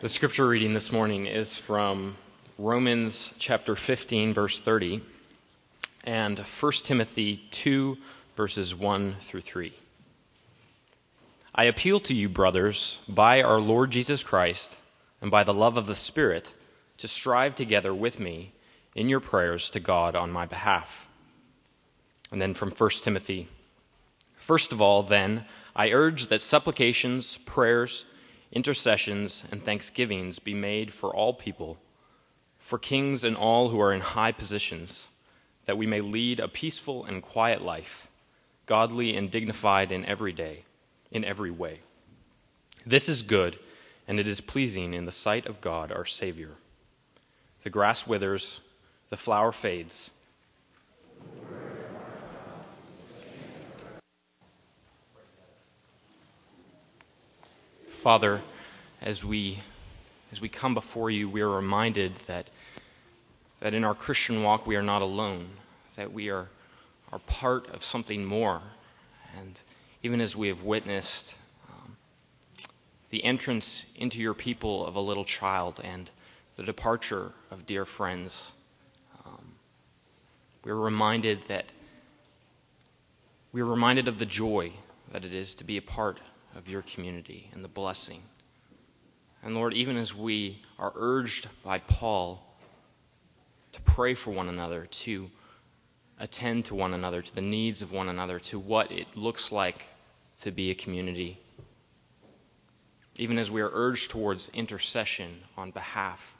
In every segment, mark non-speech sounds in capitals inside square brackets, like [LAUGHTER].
The scripture reading this morning is from Romans chapter 15, verse 30, and 1 Timothy 2, verses 1 through 3. I appeal to you, brothers, by our Lord Jesus Christ and by the love of the Spirit, to strive together with me in your prayers to God on my behalf. And then from 1 Timothy First of all, then, I urge that supplications, prayers, intercessions, and thanksgivings be made for all people, for kings and all who are in high positions, that we may lead a peaceful and quiet life, godly and dignified in every day, in every way. This is good, and it is pleasing in the sight of God our Savior. The grass withers, the flower fades Father, as we, as we come before you, we are reminded that, that in our Christian walk we are not alone, that we are, are part of something more. And even as we have witnessed um, the entrance into your people of a little child and the departure of dear friends, um, we're reminded that we're reminded of the joy that it is to be a part of your community and the blessing. And Lord, even as we are urged by Paul to pray for one another, to attend to one another, to the needs of one another, to what it looks like to be a community, even as we are urged towards intercession on behalf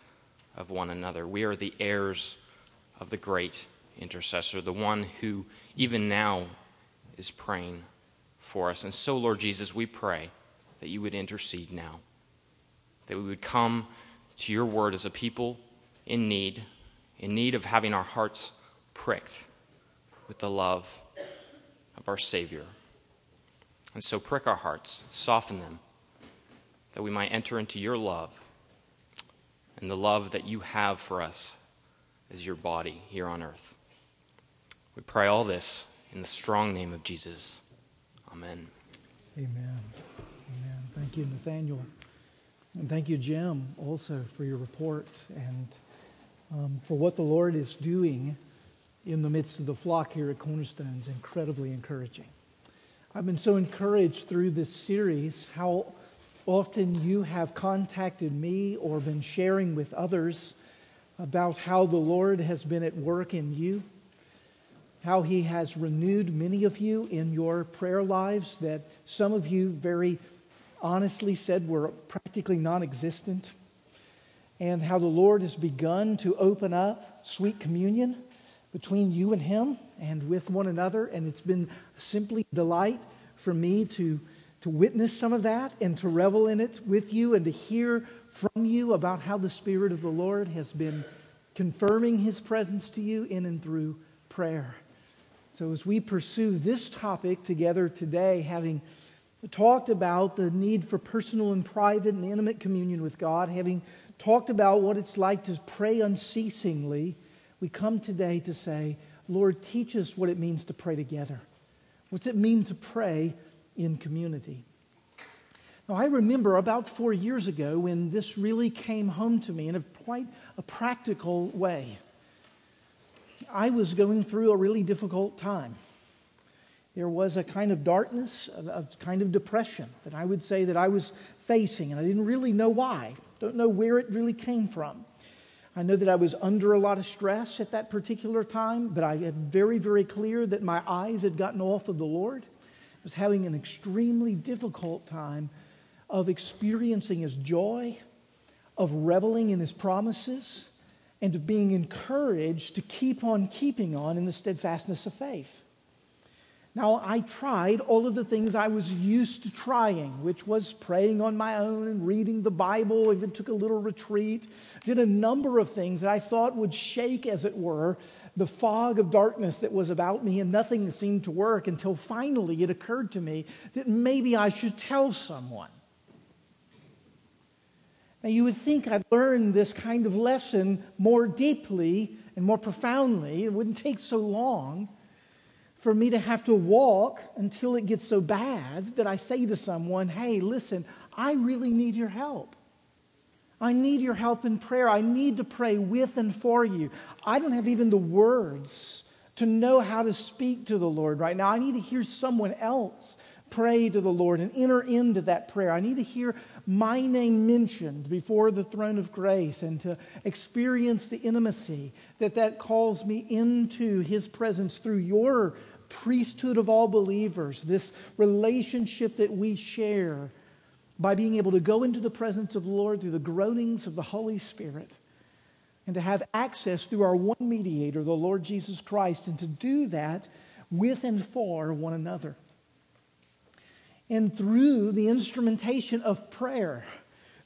of one another, we are the heirs of the great intercessor, the one who even now is praying for us. And so, Lord Jesus, we pray that you would intercede now, that we would come to your word as a people in need, in need of having our hearts pricked with the love of our Savior. And so, prick our hearts, soften them, that we might enter into your love and the love that you have for us as your body here on earth. We pray all this in the strong name of Jesus. Amen. Amen. Amen. Thank you, Nathaniel. And thank you, Jim, also for your report and um, for what the Lord is doing in the midst of the flock here at Cornerstone is incredibly encouraging. I've been so encouraged through this series how often you have contacted me or been sharing with others about how the Lord has been at work in you how he has renewed many of you in your prayer lives that some of you very honestly said were practically non existent, and how the Lord has begun to open up sweet communion between you and him and with one another. And it's been simply delight for me to, to witness some of that and to revel in it with you and to hear from you about how the Spirit of the Lord has been confirming his presence to you in and through prayer. So, as we pursue this topic together today, having talked about the need for personal and private and intimate communion with God, having talked about what it's like to pray unceasingly, we come today to say, Lord, teach us what it means to pray together. What's it mean to pray in community? Now, I remember about four years ago when this really came home to me in a quite a practical way. I was going through a really difficult time. There was a kind of darkness, a, a kind of depression that I would say that I was facing, and I didn't really know why. Don't know where it really came from. I know that I was under a lot of stress at that particular time, but I had very, very clear that my eyes had gotten off of the Lord. I was having an extremely difficult time of experiencing His joy, of reveling in His promises, and of being encouraged to keep on keeping on in the steadfastness of faith. Now, I tried all of the things I was used to trying, which was praying on my own and reading the Bible, even took a little retreat, did a number of things that I thought would shake, as it were, the fog of darkness that was about me, and nothing seemed to work until finally it occurred to me that maybe I should tell someone. Now, you would think I'd learn this kind of lesson more deeply and more profoundly. It wouldn't take so long for me to have to walk until it gets so bad that I say to someone, hey, listen, I really need your help. I need your help in prayer. I need to pray with and for you. I don't have even the words to know how to speak to the Lord right now. I need to hear someone else pray to the Lord and enter into that prayer. I need to hear my name mentioned before the throne of grace and to experience the intimacy that that calls me into his presence through your priesthood of all believers, this relationship that we share by being able to go into the presence of the Lord through the groanings of the Holy Spirit and to have access through our one mediator, the Lord Jesus Christ, and to do that with and for one another. And through the instrumentation of prayer,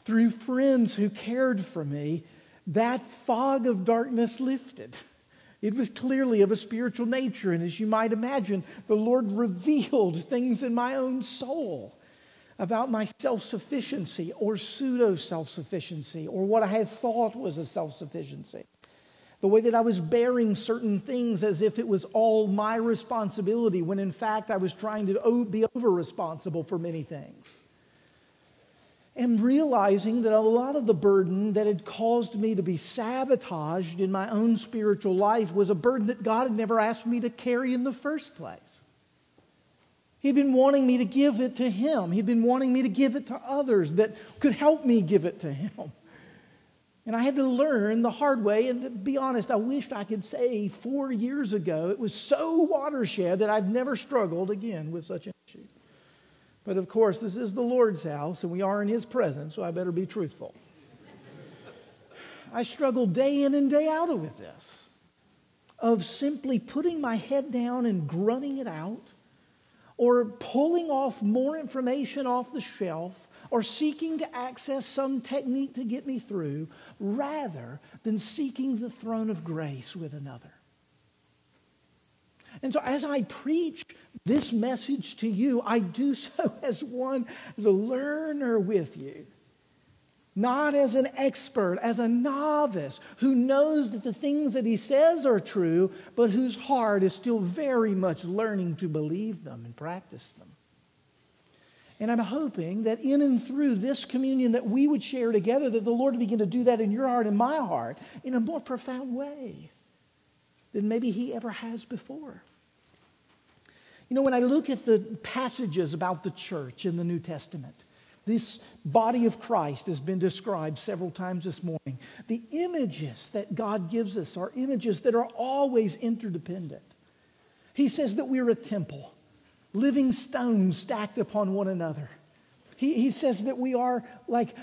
through friends who cared for me, that fog of darkness lifted. It was clearly of a spiritual nature. And as you might imagine, the Lord revealed [LAUGHS] things in my own soul about my self sufficiency or pseudo self sufficiency or what I had thought was a self sufficiency. The way that I was bearing certain things as if it was all my responsibility, when in fact I was trying to be over responsible for many things. And realizing that a lot of the burden that had caused me to be sabotaged in my own spiritual life was a burden that God had never asked me to carry in the first place. He'd been wanting me to give it to Him. He'd been wanting me to give it to others that could help me give it to Him. And I had to learn the hard way. And to be honest, I wished I could say four years ago it was so watershed that I've never struggled again with such an issue. But of course, this is the Lord's house and we are in His presence, so I better be truthful. I struggled day in and day out with this of simply putting my head down and grunting it out or pulling off more information off the shelf or seeking to access some technique to get me through rather than seeking the throne of grace with another. And so, as I preach this message to you, I do [LAUGHS] so as one, as a learner with you not as an expert, as a novice who knows that the things that he says are true, but whose heart is still very much learning to believe them and practice them. And I'm hoping that in and through this communion that we would share together, that the Lord would begin to do that in your heart and my heart in a more profound way than maybe he ever has before. You know, when I look at the passages about the church in the New Testament, this body of Christ has been described several times this morning. The images that God gives us are images that are always interdependent. He says that we're a temple, living stones stacked upon one another. He, he says that we are like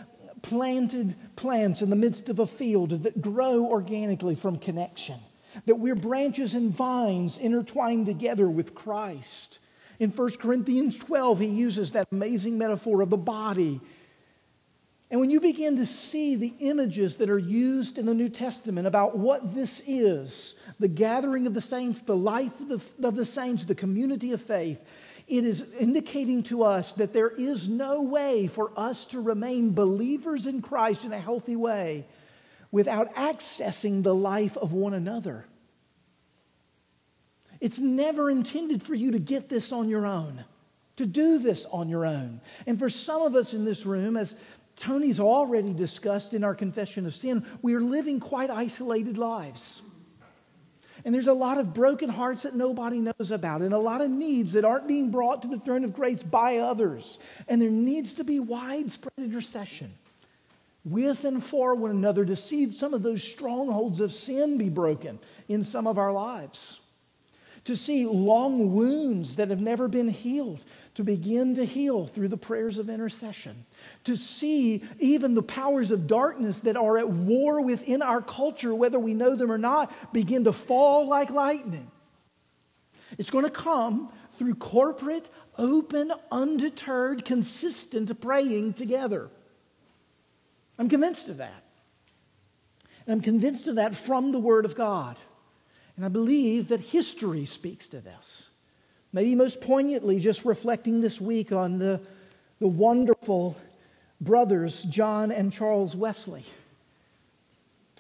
planted plants in the midst of a field that grow organically from connection, that we're branches and vines intertwined together with Christ. In 1 Corinthians 12, he uses that amazing metaphor of the body. And when you begin to see the images that are used in the New Testament about what this is the gathering of the saints, the life of the, of the saints, the community of faith it is indicating to us that there is no way for us to remain believers in Christ in a healthy way without accessing the life of one another. It's never intended for you to get this on your own, to do this on your own. And for some of us in this room, as Tony's already discussed in our confession of sin, we are living quite isolated lives. And there's a lot of broken hearts that nobody knows about, and a lot of needs that aren't being brought to the throne of grace by others. And there needs to be widespread intercession with and for one another to see some of those strongholds of sin be broken in some of our lives to see long wounds that have never been healed to begin to heal through the prayers of intercession, to see even the powers of darkness that are at war within our culture, whether we know them or not, begin to fall like lightning. It's going to come through corporate, open, undeterred, consistent praying together. I'm convinced of that. And I'm convinced of that from the Word of God. And I believe that history speaks to this. Maybe most poignantly, just reflecting this week on the, the wonderful brothers, John and Charles Wesley.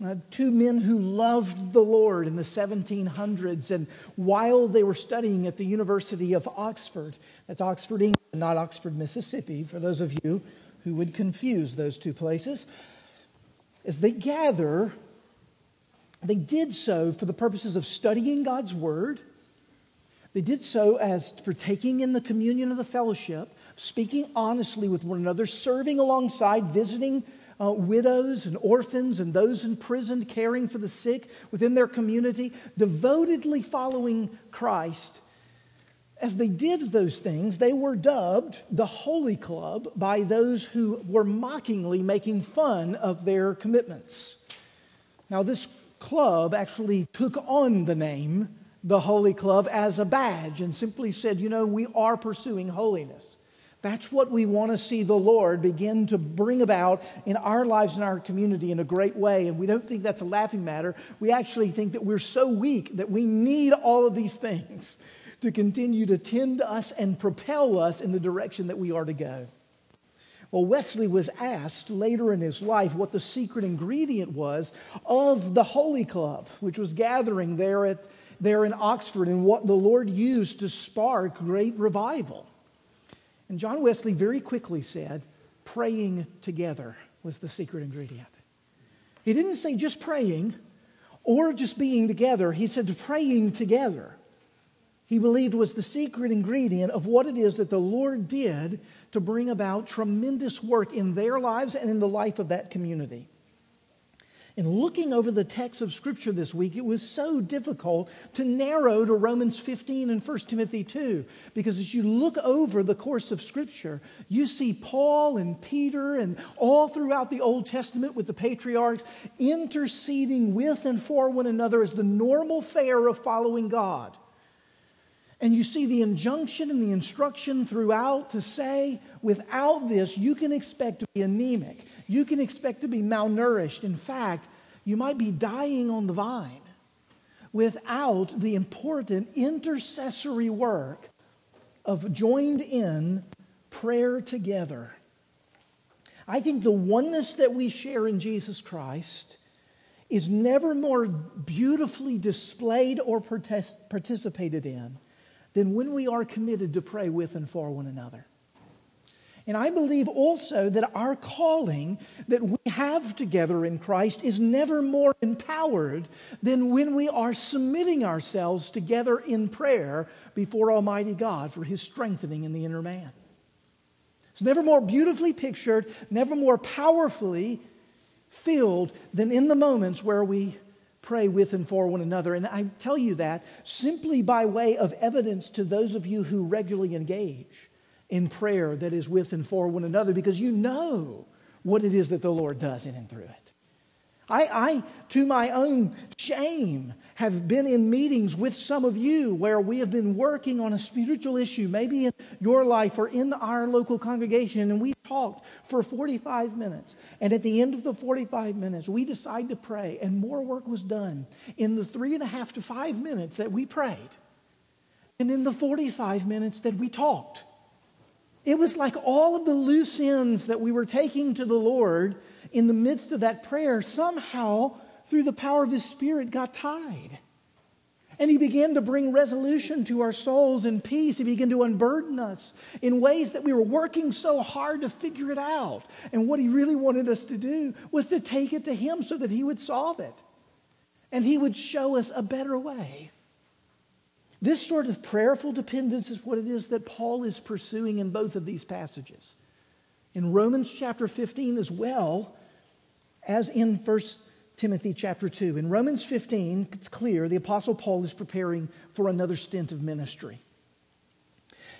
Uh, two men who loved the Lord in the 1700s, and while they were studying at the University of Oxford, that's Oxford, England, not Oxford, Mississippi, for those of you who would confuse those two places, as they gather, they did so for the purposes of studying God's word. They did so as for taking in the communion of the fellowship, speaking honestly with one another, serving alongside, visiting uh, widows and orphans and those imprisoned, caring for the sick within their community, devotedly following Christ. As they did those things, they were dubbed the Holy Club by those who were mockingly making fun of their commitments. Now, this club actually took on the name the Holy Club as a badge and simply said, you know, we are pursuing holiness. That's what we want to see the Lord begin to bring about in our lives and our community in a great way. And we don't think that's a laughing matter. We actually think that we're so weak that we need all of these things [LAUGHS] to continue to tend us and propel us in the direction that we are to go. Well, Wesley was asked later in his life what the secret ingredient was of the Holy Club, which was gathering there, at, there in Oxford, and what the Lord used to spark great revival. And John Wesley very quickly said, praying together was the secret ingredient. He didn't say just praying or just being together, he said praying together. He believed was the secret ingredient of what it is that the Lord did to bring about tremendous work in their lives and in the life of that community. In looking over the text of Scripture this week, it was so difficult to narrow to Romans 15 and 1 Timothy 2. Because as you look over the course of Scripture, you see Paul and Peter and all throughout the Old Testament with the patriarchs interceding with and for one another as the normal fare of following God. And you see the injunction and the instruction throughout to say, without this, you can expect to be anemic. You can expect to be malnourished. In fact, you might be dying on the vine without the important intercessory work of joined in prayer together. I think the oneness that we share in Jesus Christ is never more beautifully displayed or participated in than when we are committed to pray with and for one another. And I believe also that our calling that we have together in Christ is never more empowered than when we are submitting ourselves together in prayer before Almighty God for His strengthening in the inner man. It's never more beautifully pictured, never more powerfully filled than in the moments where we pray with and for one another. And I tell you that simply by way of evidence to those of you who regularly engage in prayer that is with and for one another because you know what it is that the Lord does in and through it. I, I, to my own shame, have been in meetings with some of you where we have been working on a spiritual issue, maybe in your life or in our local congregation, and we talked for 45 minutes. And at the end of the 45 minutes, we decided to pray, and more work was done in the three and a half to five minutes that we prayed, and in the 45 minutes that we talked. It was like all of the loose ends that we were taking to the Lord in the midst of that prayer somehow, through the power of His Spirit, got tied. And He began to bring resolution to our souls and peace. He began to unburden us in ways that we were working so hard to figure it out. And what He really wanted us to do was to take it to Him so that He would solve it. And He would show us a better way. This sort of prayerful dependence is what it is that Paul is pursuing in both of these passages. In Romans chapter 15 as well as in 1 Timothy chapter 2. In Romans 15, it's clear the Apostle Paul is preparing for another stint of ministry.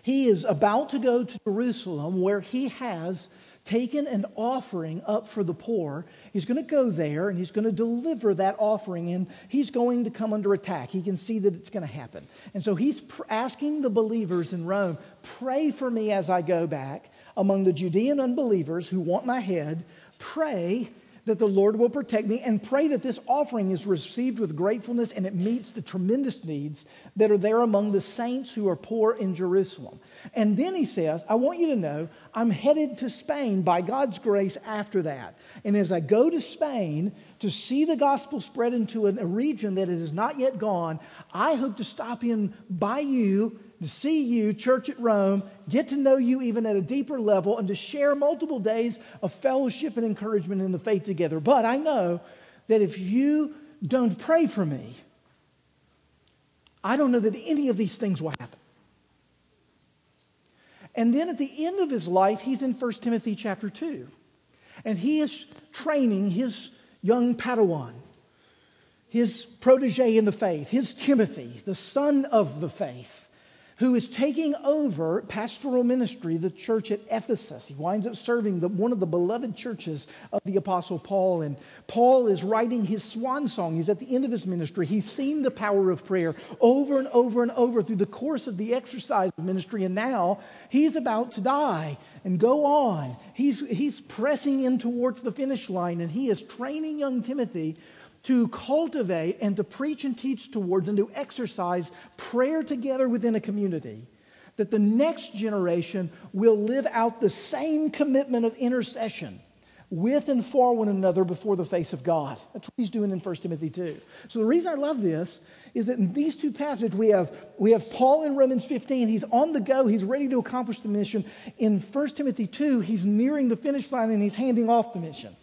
He is about to go to Jerusalem where he has taken an offering up for the poor. He's going to go there and he's going to deliver that offering, and he's going to come under attack. He can see that it's going to happen. And so he's pr- asking the believers in Rome, Pray for me as I go back among the Judean unbelievers who want my head. Pray that the Lord will protect me and pray that this offering is received with gratefulness and it meets the tremendous needs that are there among the saints who are poor in Jerusalem. And then he says, I want you to know I'm headed to Spain by God's grace after that. And as I go to Spain to see the gospel spread into a region that is not yet gone, I hope to stop in by you to see you, Church at Rome, get to know you even at a deeper level, and to share multiple days of fellowship and encouragement in the faith together. But I know that if you don't pray for me, I don't know that any of these things will happen. And then at the end of his life, he's in 1 Timothy chapter 2. And he is training his young Padawan, his protege in the faith, his Timothy, the son of the faith who is taking over pastoral ministry, the church at Ephesus. He winds up serving the, one of the beloved churches of the Apostle Paul. And Paul is writing his swan song. He's at the end of his ministry. He's seen the power of prayer over and over and over through the course of the exercise of ministry. And now he's about to die and go on. He's, he's pressing in towards the finish line, and he is training young Timothy to cultivate and to preach and teach towards and to exercise prayer together within a community, that the next generation will live out the same commitment of intercession with and for one another before the face of God. That's what he's doing in 1 Timothy 2. So the reason I love this is that in these two passages we have, we have Paul in Romans 15. He's on the go. He's ready to accomplish the mission. In 1 Timothy 2, he's nearing the finish line and he's handing off the mission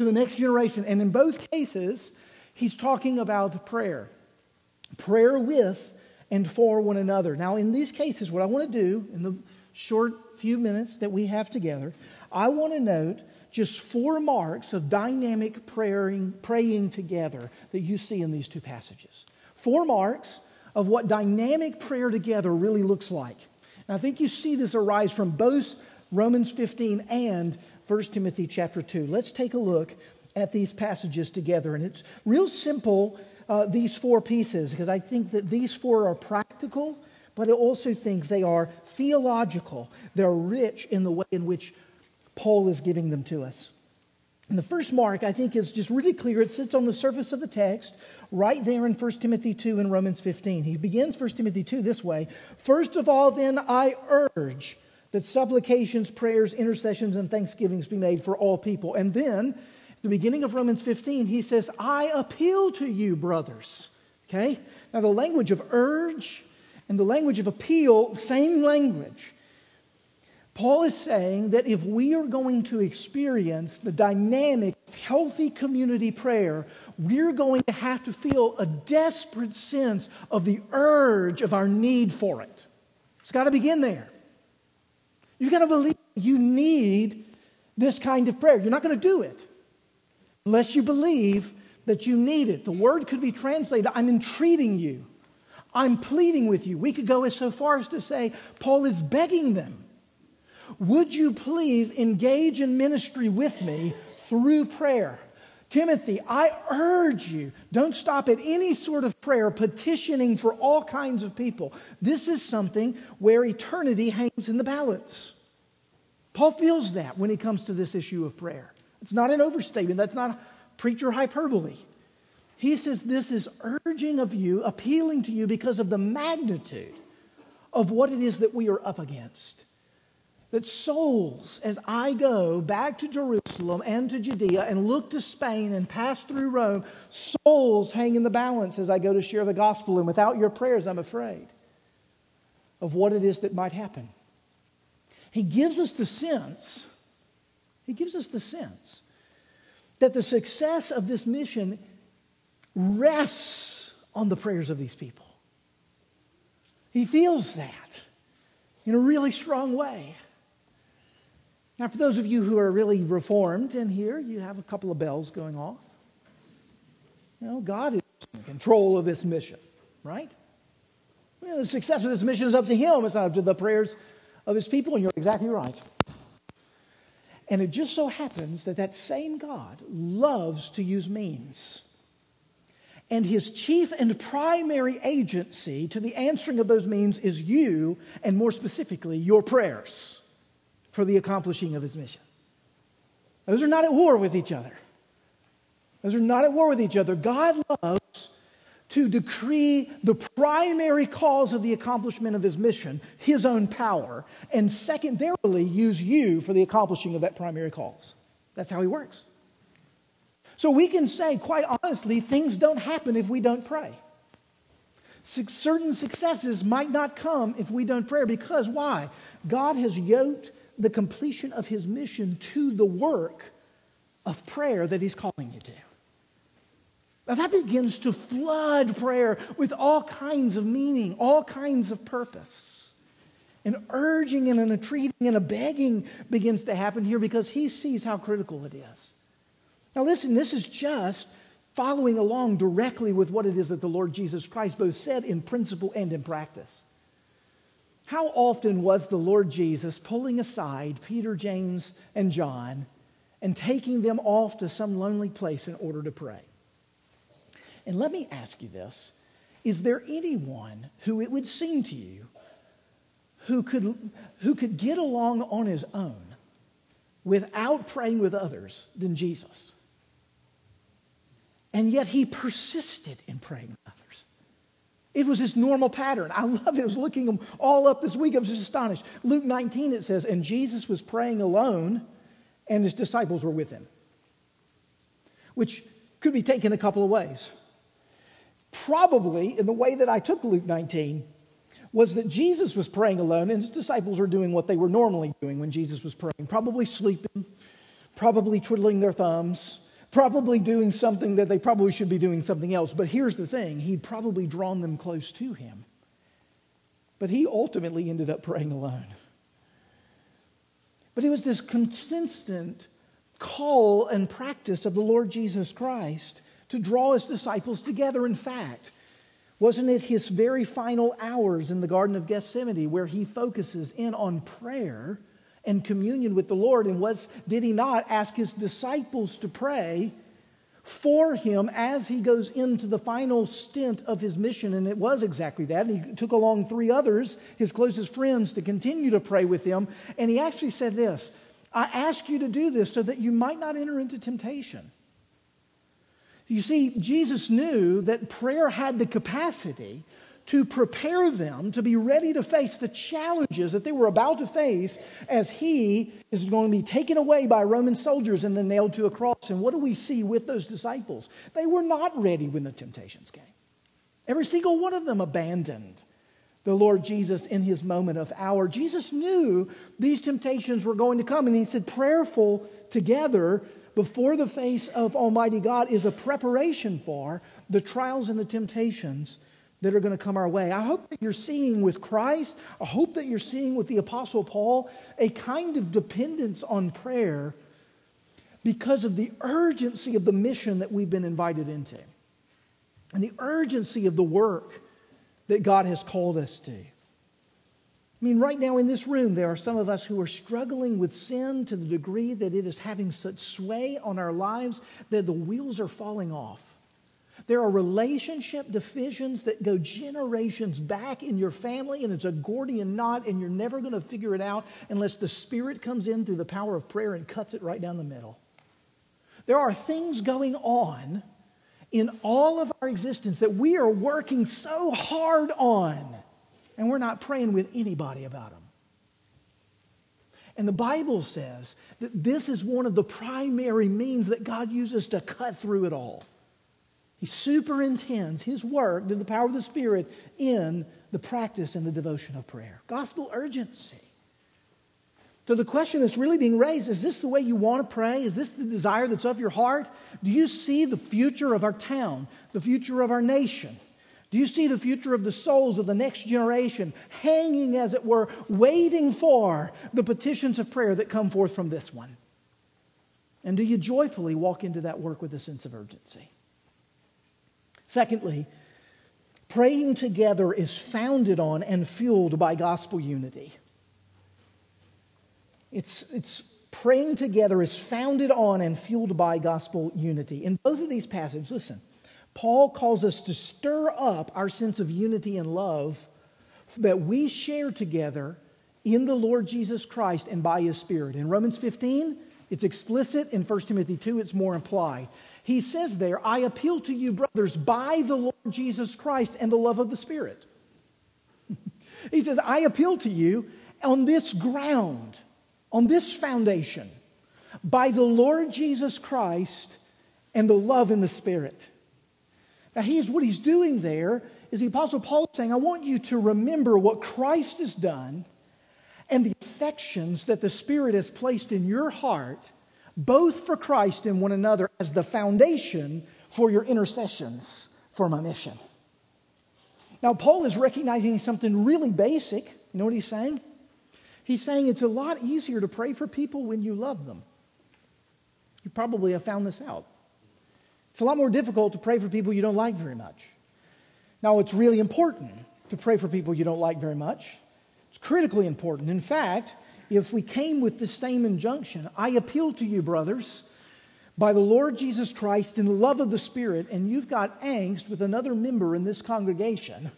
to the next generation. And in both cases, he's talking about prayer prayer with and for one another. Now, in these cases, what I want to do in the short few minutes that we have together, I want to note just four marks of dynamic praying, praying together that you see in these two passages. Four marks of what dynamic prayer together really looks like. And I think you see this arise from both Romans 15 and 1 Timothy chapter 2. Let's take a look at these passages together. And it's real simple, uh, these four pieces, because I think that these four are practical, but I also think they are theological. They're rich in the way in which Paul is giving them to us. And the first mark, I think, is just really clear. It sits on the surface of the text, right there in 1 Timothy 2 and Romans 15. He begins 1 Timothy 2 this way First of all, then, I urge that supplications, prayers, intercessions, and thanksgivings be made for all people. And then, the beginning of Romans 15, he says, I appeal to you, brothers. Okay? Now, the language of urge and the language of appeal, same language. Paul is saying that if we are going to experience the dynamic, healthy community prayer, we're going to have to feel a desperate sense of the urge of our need for it. It's got to begin there. You've got to believe you need this kind of prayer. You're not going to do it unless you believe that you need it. The word could be translated I'm entreating you, I'm pleading with you. We could go as so far as to say, Paul is begging them. Would you please engage in ministry with me through prayer? Timothy, I urge you, don't stop at any sort of prayer petitioning for all kinds of people. This is something where eternity hangs in the balance. Paul feels that when he comes to this issue of prayer. It's not an overstatement, that's not preacher hyperbole. He says this is urging of you, appealing to you because of the magnitude of what it is that we are up against that souls, as I go back to Jerusalem and to Judea and look to Spain and pass through Rome, souls hang in the balance as I go to share the gospel. And without your prayers, I'm afraid of what it is that might happen. He gives us the sense, he gives us the sense that the success of this mission rests on the prayers of these people. He feels that in a really strong way. Now, for those of you who are really reformed in here, you have a couple of bells going off. You know, God is in control of this mission, right? Well, the success of this mission is up to Him, it's not up to the prayers of His people, and you're exactly right. And it just so happens that that same God loves to use means. And his chief and primary agency to the answering of those means is you, and more specifically, your prayers for the accomplishing of his mission. Those are not at war with each other. Those are not at war with each other. God loves to decree the primary cause of the accomplishment of his mission, his own power, and secondarily use you for the accomplishing of that primary cause. That's how he works. So we can say, quite honestly, things don't happen if we don't pray. Certain successes might not come if we don't pray because why? God has yoked the completion of his mission to the work of prayer that he's calling you to. Now that begins to flood prayer with all kinds of meaning, all kinds of purpose. An urging and an entreating and a begging begins to happen here because he sees how critical it is. Now, listen, this is just following along directly with what it is that the Lord Jesus Christ both said in principle and in practice. How often was the Lord Jesus pulling aside Peter, James, and John and taking them off to some lonely place in order to pray? And let me ask you this Is there anyone who it would seem to you who could, who could get along on his own without praying with others than Jesus? And yet he persisted in praying. It was his normal pattern. I love it. I was looking them all up this week. I was just astonished. Luke 19, it says, And Jesus was praying alone, and his disciples were with him. Which could be taken a couple of ways. Probably, in the way that I took Luke 19, was that Jesus was praying alone, and his disciples were doing what they were normally doing when Jesus was praying. Probably sleeping, probably twiddling their thumbs, probably doing something that they probably should be doing something else. But here's the thing he'd probably drawn them close to him. But he ultimately ended up praying alone. But it was this consistent call and practice of the Lord Jesus Christ to draw his disciples together. In fact, wasn't it his very final hours in the Garden of Gethsemane where he focuses in on prayer and communion with the Lord. And was, did he not ask his disciples to pray for him as he goes into the final stint of his mission? And it was exactly that. And he took along three others, his closest friends, to continue to pray with him. And he actually said this I ask you to do this so that you might not enter into temptation. You see, Jesus knew that prayer had the capacity to prepare them to be ready to face the challenges that they were about to face as he is going to be taken away by Roman soldiers and then nailed to a cross. And what do we see with those disciples? They were not ready when the temptations came. Every single one of them abandoned the Lord Jesus in his moment of hour. Jesus knew these temptations were going to come, and he said, Prayerful together before the face of Almighty God is a preparation for the trials and the temptations that are going to come our way. I hope that you're seeing with Christ, I hope that you're seeing with the Apostle Paul a kind of dependence on prayer because of the urgency of the mission that we've been invited into and the urgency of the work that God has called us to. I mean, right now in this room, there are some of us who are struggling with sin to the degree that it is having such sway on our lives that the wheels are falling off. There are relationship divisions that go generations back in your family, and it's a Gordian knot, and you're never going to figure it out unless the Spirit comes in through the power of prayer and cuts it right down the middle. There are things going on in all of our existence that we are working so hard on, and we're not praying with anybody about them. And the Bible says that this is one of the primary means that God uses to cut through it all. He superintends his work through the power of the Spirit in the practice and the devotion of prayer. Gospel urgency. So the question that's really being raised is this the way you want to pray? Is this the desire that's of your heart? Do you see the future of our town, the future of our nation? Do you see the future of the souls of the next generation hanging, as it were, waiting for the petitions of prayer that come forth from this one? And do you joyfully walk into that work with a sense of urgency? Secondly, praying together is founded on and fueled by gospel unity. It's, it's praying together is founded on and fueled by gospel unity. In both of these passages, listen, Paul calls us to stir up our sense of unity and love that we share together in the Lord Jesus Christ and by his Spirit. In Romans 15, it's explicit. In 1 Timothy 2, it's more implied. He says there, I appeal to you, brothers, by the Lord Jesus Christ and the love of the Spirit. [LAUGHS] he says, I appeal to you on this ground, on this foundation, by the Lord Jesus Christ and the love in the Spirit. Now, he's, what he's doing there is the Apostle Paul saying, I want you to remember what Christ has done and the affections that the Spirit has placed in your heart, both for Christ and one another, as the foundation for your intercessions for my mission. Now, Paul is recognizing something really basic. You know what he's saying? He's saying it's a lot easier to pray for people when you love them. You probably have found this out. It's a lot more difficult to pray for people you don't like very much. Now, it's really important to pray for people you don't like very much. It's critically important. In fact, if we came with the same injunction, I appeal to you, brothers, by the Lord Jesus Christ in the love of the Spirit, and you've got angst with another member in this congregation,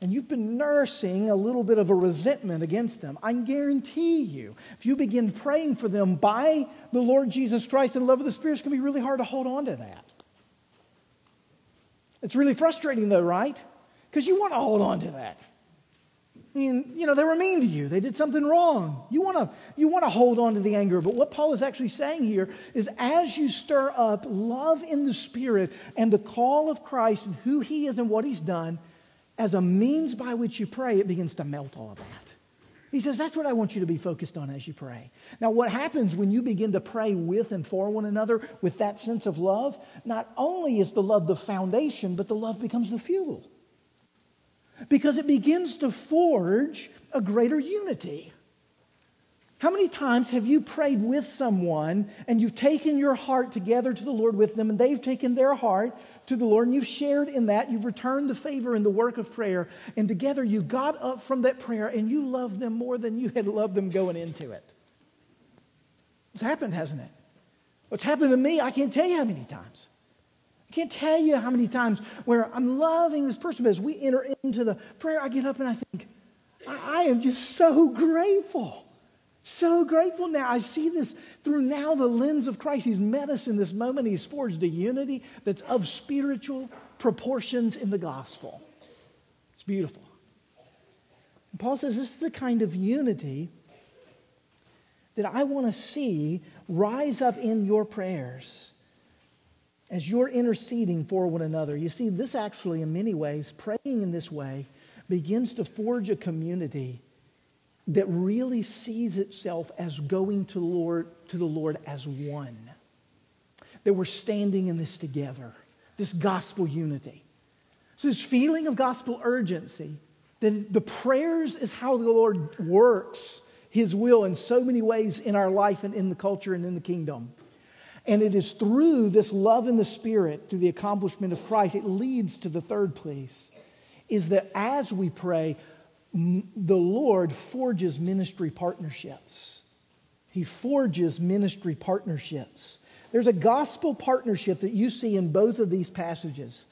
and you've been nursing a little bit of a resentment against them, I guarantee you, if you begin praying for them by the Lord Jesus Christ in the love of the Spirit, it's going to be really hard to hold on to that. It's really frustrating, though, right? Because you want to hold on to that. I mean, you know, they were mean to you. They did something wrong. You want to you want to hold on to the anger. But what Paul is actually saying here is as you stir up love in the spirit and the call of Christ and who he is and what he's done as a means by which you pray, it begins to melt all of that. He says, That's what I want you to be focused on as you pray. Now, what happens when you begin to pray with and for one another with that sense of love? Not only is the love the foundation, but the love becomes the fuel. Because it begins to forge a greater unity. How many times have you prayed with someone and you've taken your heart together to the Lord with them and they've taken their heart to the Lord and you've shared in that, you've returned the favor in the work of prayer, and together you got up from that prayer and you loved them more than you had loved them going into it? It's happened, hasn't it? What's happened to me, I can't tell you how many times. Can't tell you how many times where I'm loving this person, but as we enter into the prayer, I get up and I think, I am just so grateful so grateful now. I see this through now the lens of Christ. He's met us in this moment. He's forged a unity that's of spiritual proportions in the gospel. It's beautiful. And Paul says this is the kind of unity that I want to see rise up in your prayers as you're interceding for one another. You see, this actually, in many ways, praying in this way begins to forge a community that really sees itself as going to, Lord, to the Lord as one. That we're standing in this together, this gospel unity. So, this feeling of gospel urgency, that the prayers is how the Lord works his will in so many ways in our life and in the culture and in the kingdom. And it is through this love in the Spirit, through the accomplishment of Christ, it leads to the third place is that as we pray, the Lord forges ministry partnerships. He forges ministry partnerships. There's a gospel partnership that you see in both of these passages.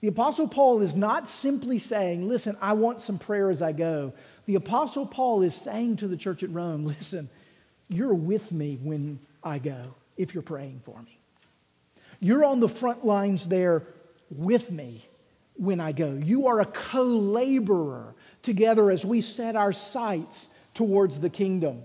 The Apostle Paul is not simply saying, Listen, I want some prayer as I go. The Apostle Paul is saying to the church at Rome, [LAUGHS] Listen, you're with me when I go if you're praying for me. You're on the front lines there with me when I go. You are a co laborer together as we set our sights towards the kingdom.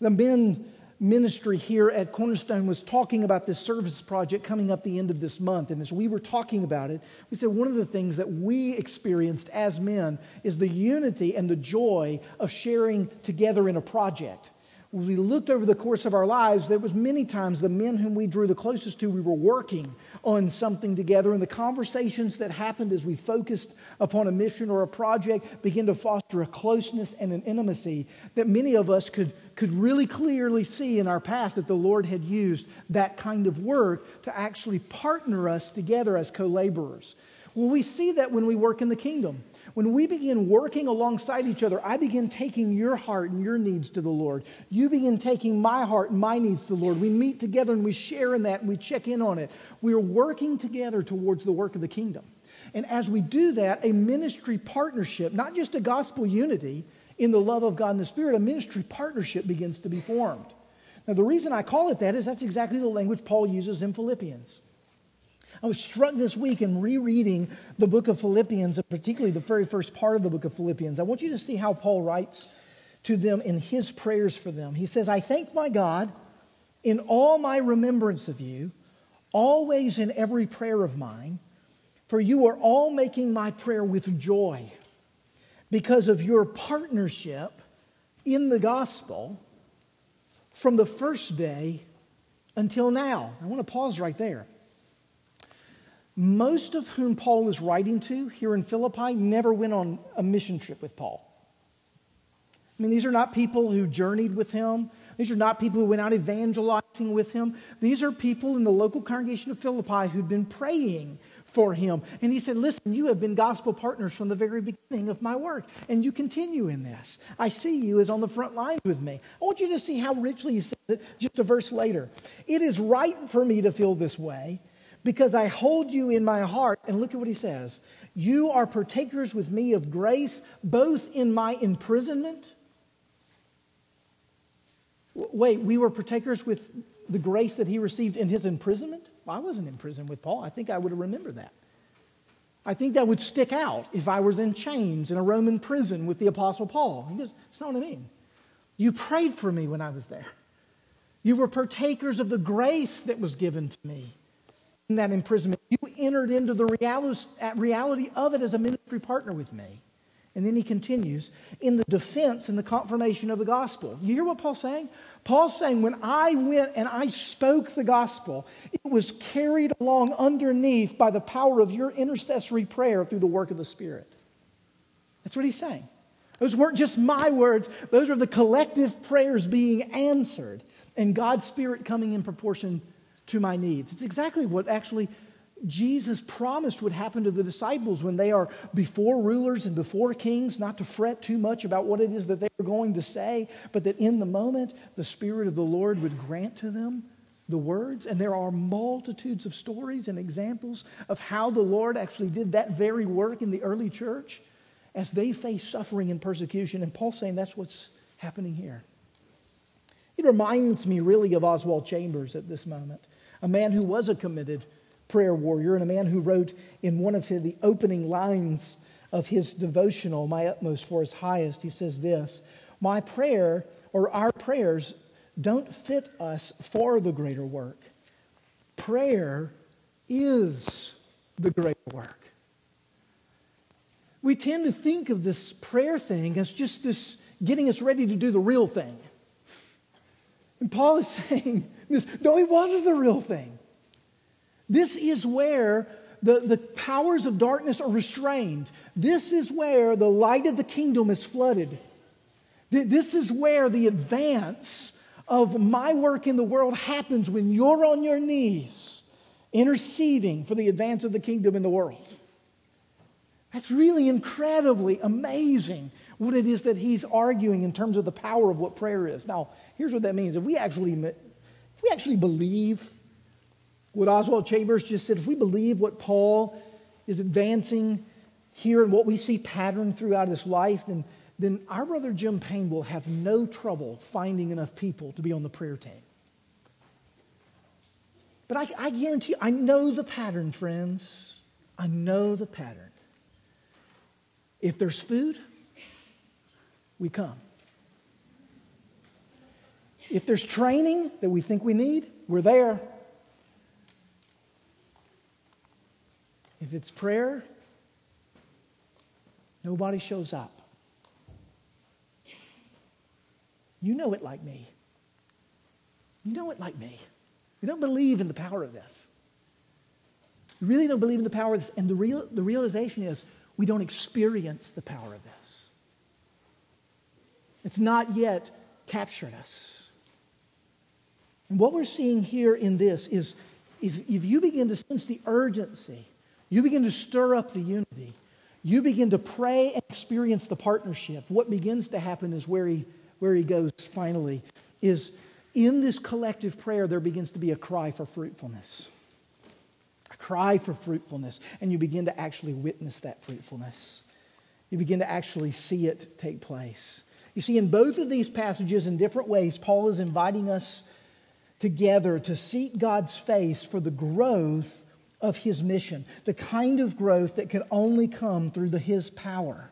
The men ministry here at Cornerstone was talking about this service project coming up the end of this month. And as we were talking about it, we said one of the things that we experienced as men is the unity and the joy of sharing together in a project. We looked over the course of our lives, there was many times the men whom we drew the closest to, we were working on something together. And the conversations that happened as we focused upon a mission or a project began to foster a closeness and an intimacy that many of us could, could really clearly see in our past that the Lord had used that kind of work to actually partner us together as co laborers. Well, we see that when we work in the kingdom. When we begin working alongside each other, I begin taking your heart and your needs to the Lord. You begin taking my heart and my needs to the Lord. We meet together and we share in that and we check in on it. We are working together towards the work of the kingdom. And as we do that, a ministry partnership, not just a gospel unity in the love of God and the Spirit, a ministry partnership begins to be formed. Now, the reason I call it that is that's exactly the language Paul uses in Philippians. I was struck this week in rereading the book of Philippians, particularly the very first part of the book of Philippians. I want you to see how Paul writes to them in his prayers for them. He says, I thank my God in all my remembrance of you, always in every prayer of mine, For you are all making my prayer with joy because of your partnership in the gospel from the first day until now. I want to pause right there. Most of whom Paul is writing to here in Philippi never went on a mission trip with Paul. I mean, these are not people who journeyed with him. These are not people who went out evangelizing with him. These are people in the local congregation of Philippi who'd been praying for him. And he said, Listen, you have been gospel partners from the very beginning of my work, and you continue in this. I see you as on the front lines with me. I want you to see how richly he says it just a verse later. It is right for me to feel this way because I hold you in my heart. And look at what he says You are partakers with me of grace, both in my imprisonment. Wait, we were partakers with the grace that he received in his imprisonment? Well, I wasn't in prison with Paul. I think I would have remembered that. I think that would stick out if I was in chains in a Roman prison with the Apostle Paul. He goes, That's not what I mean. You prayed for me when I was there. You were partakers of the grace that was given to me in that imprisonment. You entered into the uh, reality of it as a ministry partner with me. And then he continues in the defense and the confirmation of the gospel. You hear what Paul's saying? Paul's saying, when I went and I spoke the gospel, it was carried along underneath by the power of your intercessory prayer through the work of the Spirit. That's what he's saying. Those weren't just my words, those are the collective prayers being answered and God's Spirit coming in proportion to my needs. It's exactly what actually Jesus promised would happen to the disciples when they are before rulers and before kings, not to fret too much about what it is that they are going to say, but that in the moment the Spirit of the Lord would grant to them the words. And there are multitudes of stories and examples of how the Lord actually did that very work in the early church as they faced suffering and persecution. And Paul's saying that's what's happening here. It reminds me really of Oswald Chambers at this moment, a man who was a committed prayer warrior and a man who wrote in one of the opening lines of his devotional, My Utmost for His Highest, he says this My prayer, or our prayers, don't fit us for the greater work. Prayer is the greater work. We tend to think of this prayer thing as just this getting us ready to do the real thing. And Paul is [LAUGHS] saying this no, it was the real thing. This is where the, the powers of darkness are restrained. This is where the light of the kingdom is flooded. This is where the advance of my work in the world happens when you're on your knees interceding for the advance of the kingdom in the world. That's really incredibly amazing what it is that he's arguing in terms of the power of what prayer is. Now, here's what that means. If we actually, if we actually believe what Oswald Chambers just said, if we believe what Paul is advancing here and what we see patterned throughout his life, then, then our brother Jim Payne will have no trouble finding enough people to be on the prayer team. But I, I guarantee you, I know the pattern, friends. I know the pattern. If there's food, we come. If there's training that we think we need, we're there. If it's prayer, nobody shows up. You know it like me. You know it like me. You don't believe in the power of this. You really don't believe in the power of this. And the, real, the realization is we don't experience the power of this. It's not yet captured us. And what we're seeing here in this is if, if you begin to sense the urgency you begin to stir up the unity. You begin to pray and experience the partnership. What begins to happen is where he, where he goes finally, is in this collective prayer, there begins to be a cry for fruitfulness. A cry for fruitfulness. And you begin to actually witness that fruitfulness. You begin to actually see it take place. You see, in both of these passages, in different ways, Paul is inviting us together to seek God's face for the growth of his mission, the kind of growth that could only come through the, his power.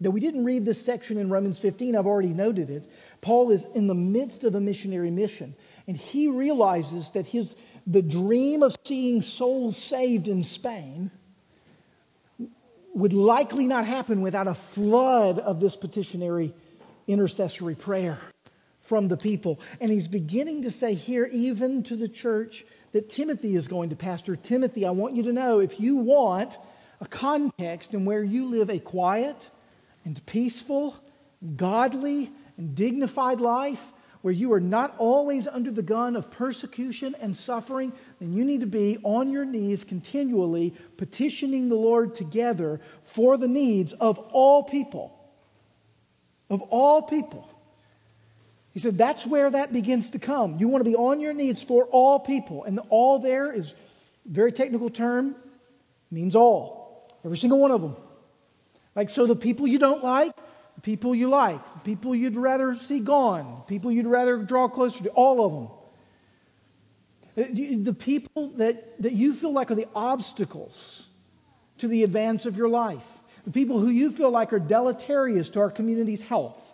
Though we didn't read this section in Romans 15, I've already noted it. Paul is in the midst of a missionary mission, and he realizes that his, the dream of seeing souls saved in Spain would likely not happen without a flood of this petitionary intercessory prayer from the people. And he's beginning to say here, even to the church, that Timothy is going to pastor. Timothy, I want you to know if you want a context in where you live a quiet and peaceful, godly, and dignified life, where you are not always under the gun of persecution and suffering, then you need to be on your knees continually petitioning the Lord together for the needs of all people. Of all people. He said that's where that begins to come. You want to be on your knees for all people. And the all there is very technical term, means all. Every single one of them. Like, so the people you don't like, the people you like, the people you'd rather see gone, the people you'd rather draw closer to, all of them. Uh, the people that, that you feel like are the obstacles to the advance of your life, the people who you feel like are deleterious to our community's health.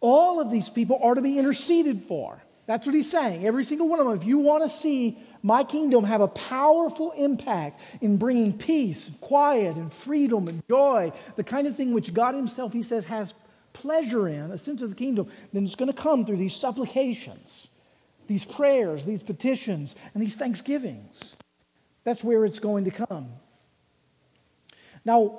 All of these people are to be interceded for. That's what he's saying. Every single one of them. If you want to see my kingdom have a powerful impact in bringing peace, quiet, and freedom and joy, the kind of thing which God Himself, He says, has pleasure in, a sense of the kingdom, then it's going to come through these supplications, these prayers, these petitions, and these thanksgivings. That's where it's going to come. Now,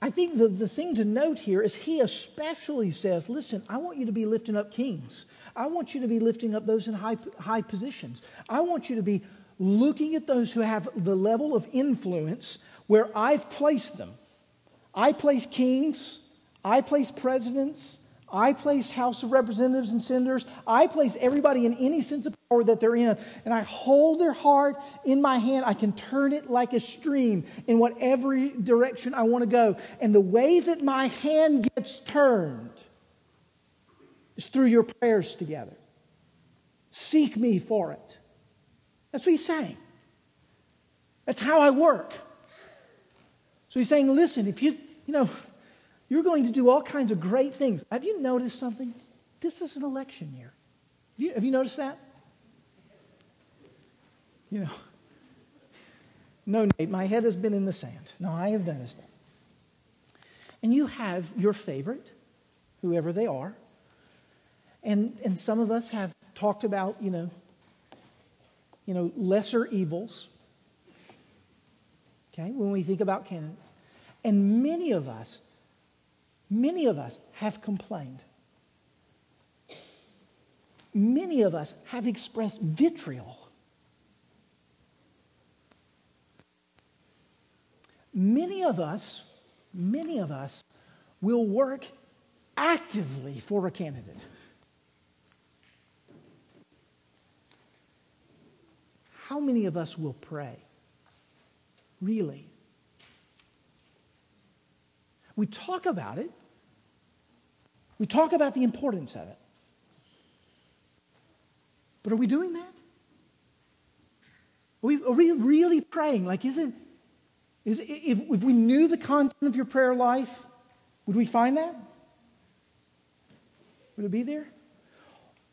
I think the, the thing to note here is he especially says, listen, I want you to be lifting up kings. I want you to be lifting up those in high, high positions. I want you to be looking at those who have the level of influence where I've placed them. I place kings, I place presidents, I place House of Representatives and senators, I place everybody in any sense of power that they're in, and I hold their heart in my hand. I can turn it like a stream in whatever direction I want to go. And the way that my hand gets turned is through your prayers together. Seek me for it. That's what he's saying. That's how I work. So he's saying, listen, if you, you know, you're going to do all kinds of great things. Have you noticed something? This is an election year. Have you, have you noticed that? You know, no, Nate, my head has been in the sand. No, I have noticed that. And you have your favorite, whoever they are. And, and some of us have talked about, you know, you know, lesser evils, okay, when we think about candidates. And many of us, many of us have complained. Many of us have expressed vitriol. Many of us, many of us will work actively for a candidate. how many of us will pray? Really? We talk about it. We talk about the importance of it. But are we doing that? Are we, are we really praying? Like, isn't, is, if, if we knew the content of your prayer life, would we find that? Would it be there?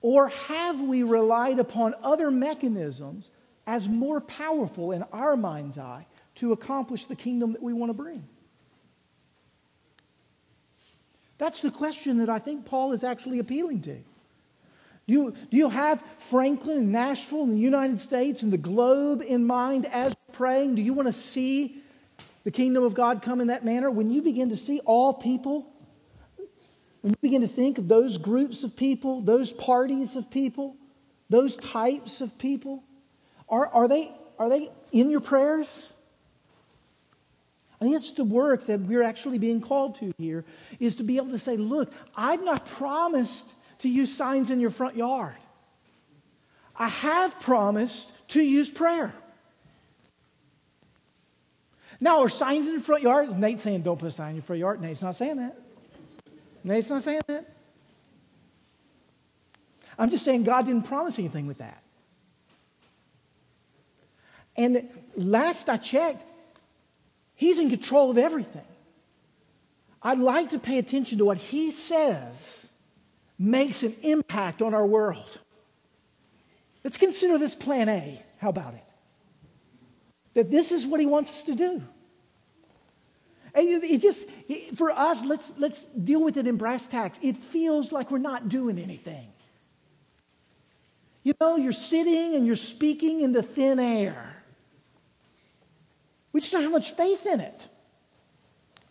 Or have we relied upon other mechanisms as more powerful in our mind's eye to accomplish the kingdom that we want to bring? That's the question that I think Paul is actually appealing to. Do you, do you have Franklin and Nashville and the United States and the globe in mind as praying? Do you want to see the kingdom of God come in that manner? When you begin to see all people, when you begin to think of those groups of people, those parties of people, those types of people, are, are, they, are they in your prayers? Think it's the work that we're actually being called to here is to be able to say, look, I've not promised to use signs in your front yard. I have promised to use prayer. Now, are signs in the front yard? Nate's saying, don't put a sign in your front yard. Nate's not saying that. Nate's not saying that. I'm just saying God didn't promise anything with that. And last I checked, he's in control of everything. I'd like to pay attention to what he says makes an impact on our world. Let's consider this plan A. How about it? That this is what he wants us to do. It just, for us, let's, let's deal with it in brass tacks. It feels like we're not doing anything. You know, you're sitting and you're speaking into thin air. We just don't have much faith in it.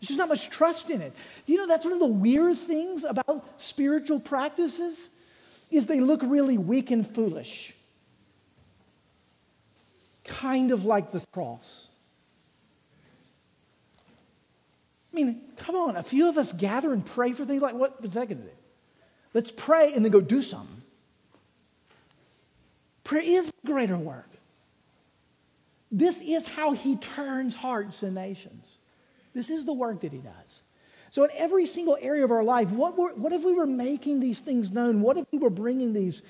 There's just not much trust in it. You know, that's one of the weird things about spiritual practices is they look really weak and foolish. Kind of like the cross. I mean, come on, a few of us gather and pray for things like what is that going to do? Let's pray and then go do something. Prayer is greater work. This is how he turns hearts and nations. This is the work that he does. So, in every single area of our life, what, were, what if we were making these things known? What if we were bringing these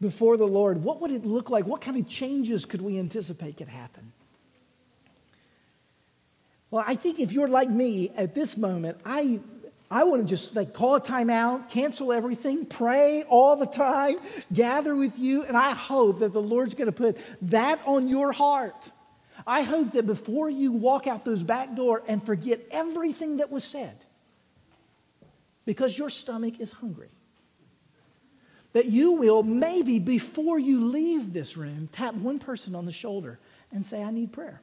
before the Lord? What would it look like? What kind of changes could we anticipate could happen? Well, I think if you're like me at this moment, I, I want to just like call a timeout, cancel everything, pray all the time, gather with you, and I hope that the Lord's going to put that on your heart. I hope that before you walk out those back door and forget everything that was said, because your stomach is hungry, that you will maybe before you leave this room tap one person on the shoulder and say, I need prayer.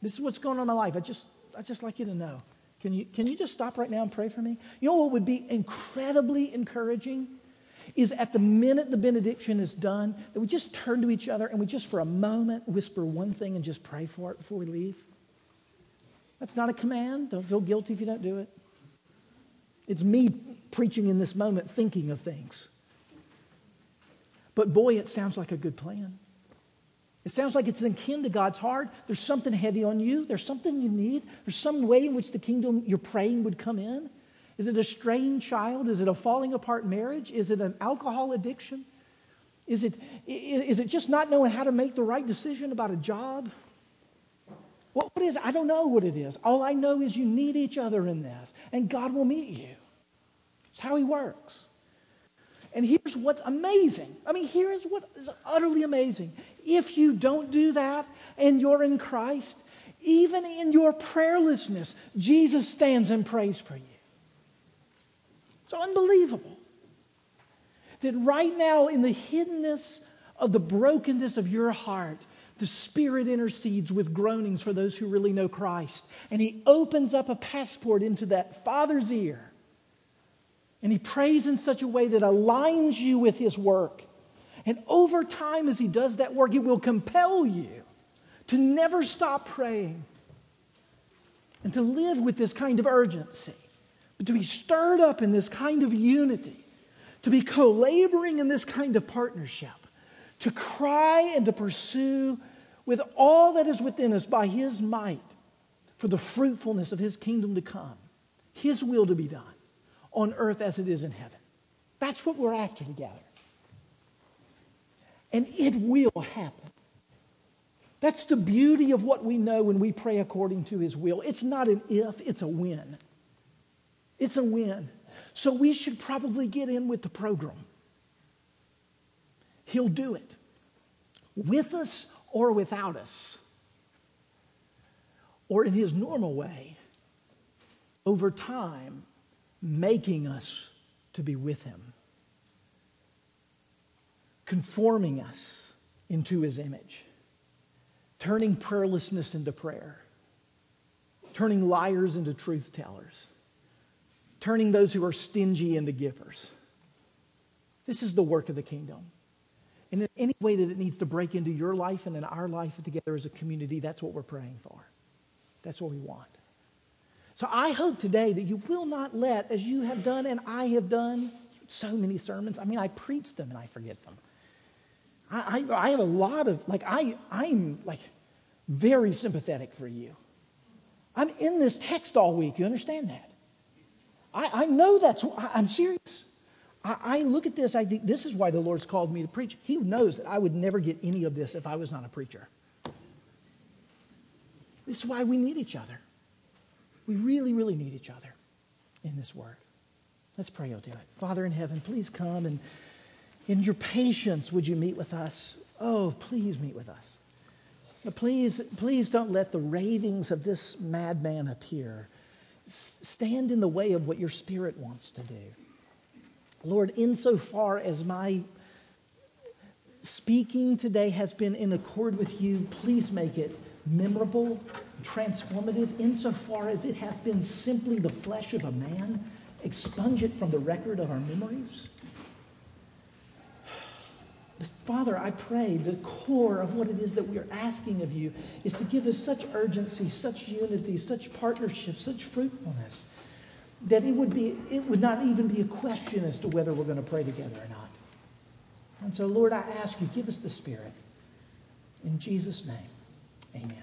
This is what's going on in my life. I just, I just like you to know. Can you, can you just stop right now and pray for me? You know what would be incredibly encouraging? Is at the minute the benediction is done, that we just turn to each other and we just for a moment whisper one thing and just pray for it before we leave. That's not a command. Don't feel guilty if you don't do it. It's me preaching in this moment, thinking of things. But boy, it sounds like a good plan. It sounds like it's akin to God's heart. There's something heavy on you. There's something you need. There's some way in which the kingdom you're praying would come in. Is it a strained child? Is it a falling apart marriage? Is it an alcohol addiction? Is it, is it just not knowing how to make the right decision about a job? What, what is it? I don't know what it is. All I know is you need each other in this, and God will meet you. It's how He works. And here's what's amazing. I mean, here is what is utterly amazing. If you don't do that and you're in Christ, even in your prayerlessness, Jesus stands and prays for you. It's unbelievable that right now, in the hiddenness of the brokenness of your heart, the Spirit intercedes with groanings for those who really know Christ. And He opens up a passport into that Father's ear and he prays in such a way that aligns you with his work. And over time, as he does that work, it will compel you to never stop praying and to live with this kind of urgency, but to be stirred up in this kind of unity, to be co laboring in this kind of partnership, to cry and to pursue with all that is within us by his might for the fruitfulness of his kingdom to come, his will to be done on earth as it is in heaven. That's what we're after together. And it will happen. That's the beauty of what we know when we pray according to his will. It's not an if, it's a when. It's a win. So we should probably get in with the program. He'll do it with us or without us, or in his normal way. Over time, making us to be with Him, conforming us into His image, turning prayerlessness into prayer, turning liars into truth tellers, turning those who are stingy into givers. This is the work of the kingdom. And in any way that it needs to break into your life and in our life together as a community, that's what we're praying for. That's what we want. So I hope today that you will not let, as you have done and I have done, so many sermons. I mean, I preach them and I forget them. I, I, have a lot of, like, I, I'm like very sympathetic for you. I'm in this text all week. You understand that? I, I know that's, I, I'm serious. I, I look at this, I think this is why the Lord's called me to preach. He knows that I would never get any of this if I was not a preacher. This is why we need each other. We really, really need each other in this work. Let's pray you'll do it. Father in heaven, please come and in your patience would you meet with us? Oh, please meet with us. Please, please don't let the ravings of this madman appear. S- stand in the way of what your spirit wants to do. Lord, insofar as my speaking today has been in accord with you, please make it memorable, transformative, insofar as it has been simply the flesh of a man. Expunge it from the record of our memories. Father, I pray the core of what it is that we are asking of you is to give us such urgency, such unity, such partnership, such fruitfulness that it would be it would not even be a question as to whether we're going to pray together or not. And so, Lord, I ask you, give us the Spirit. In Jesus' name, amen.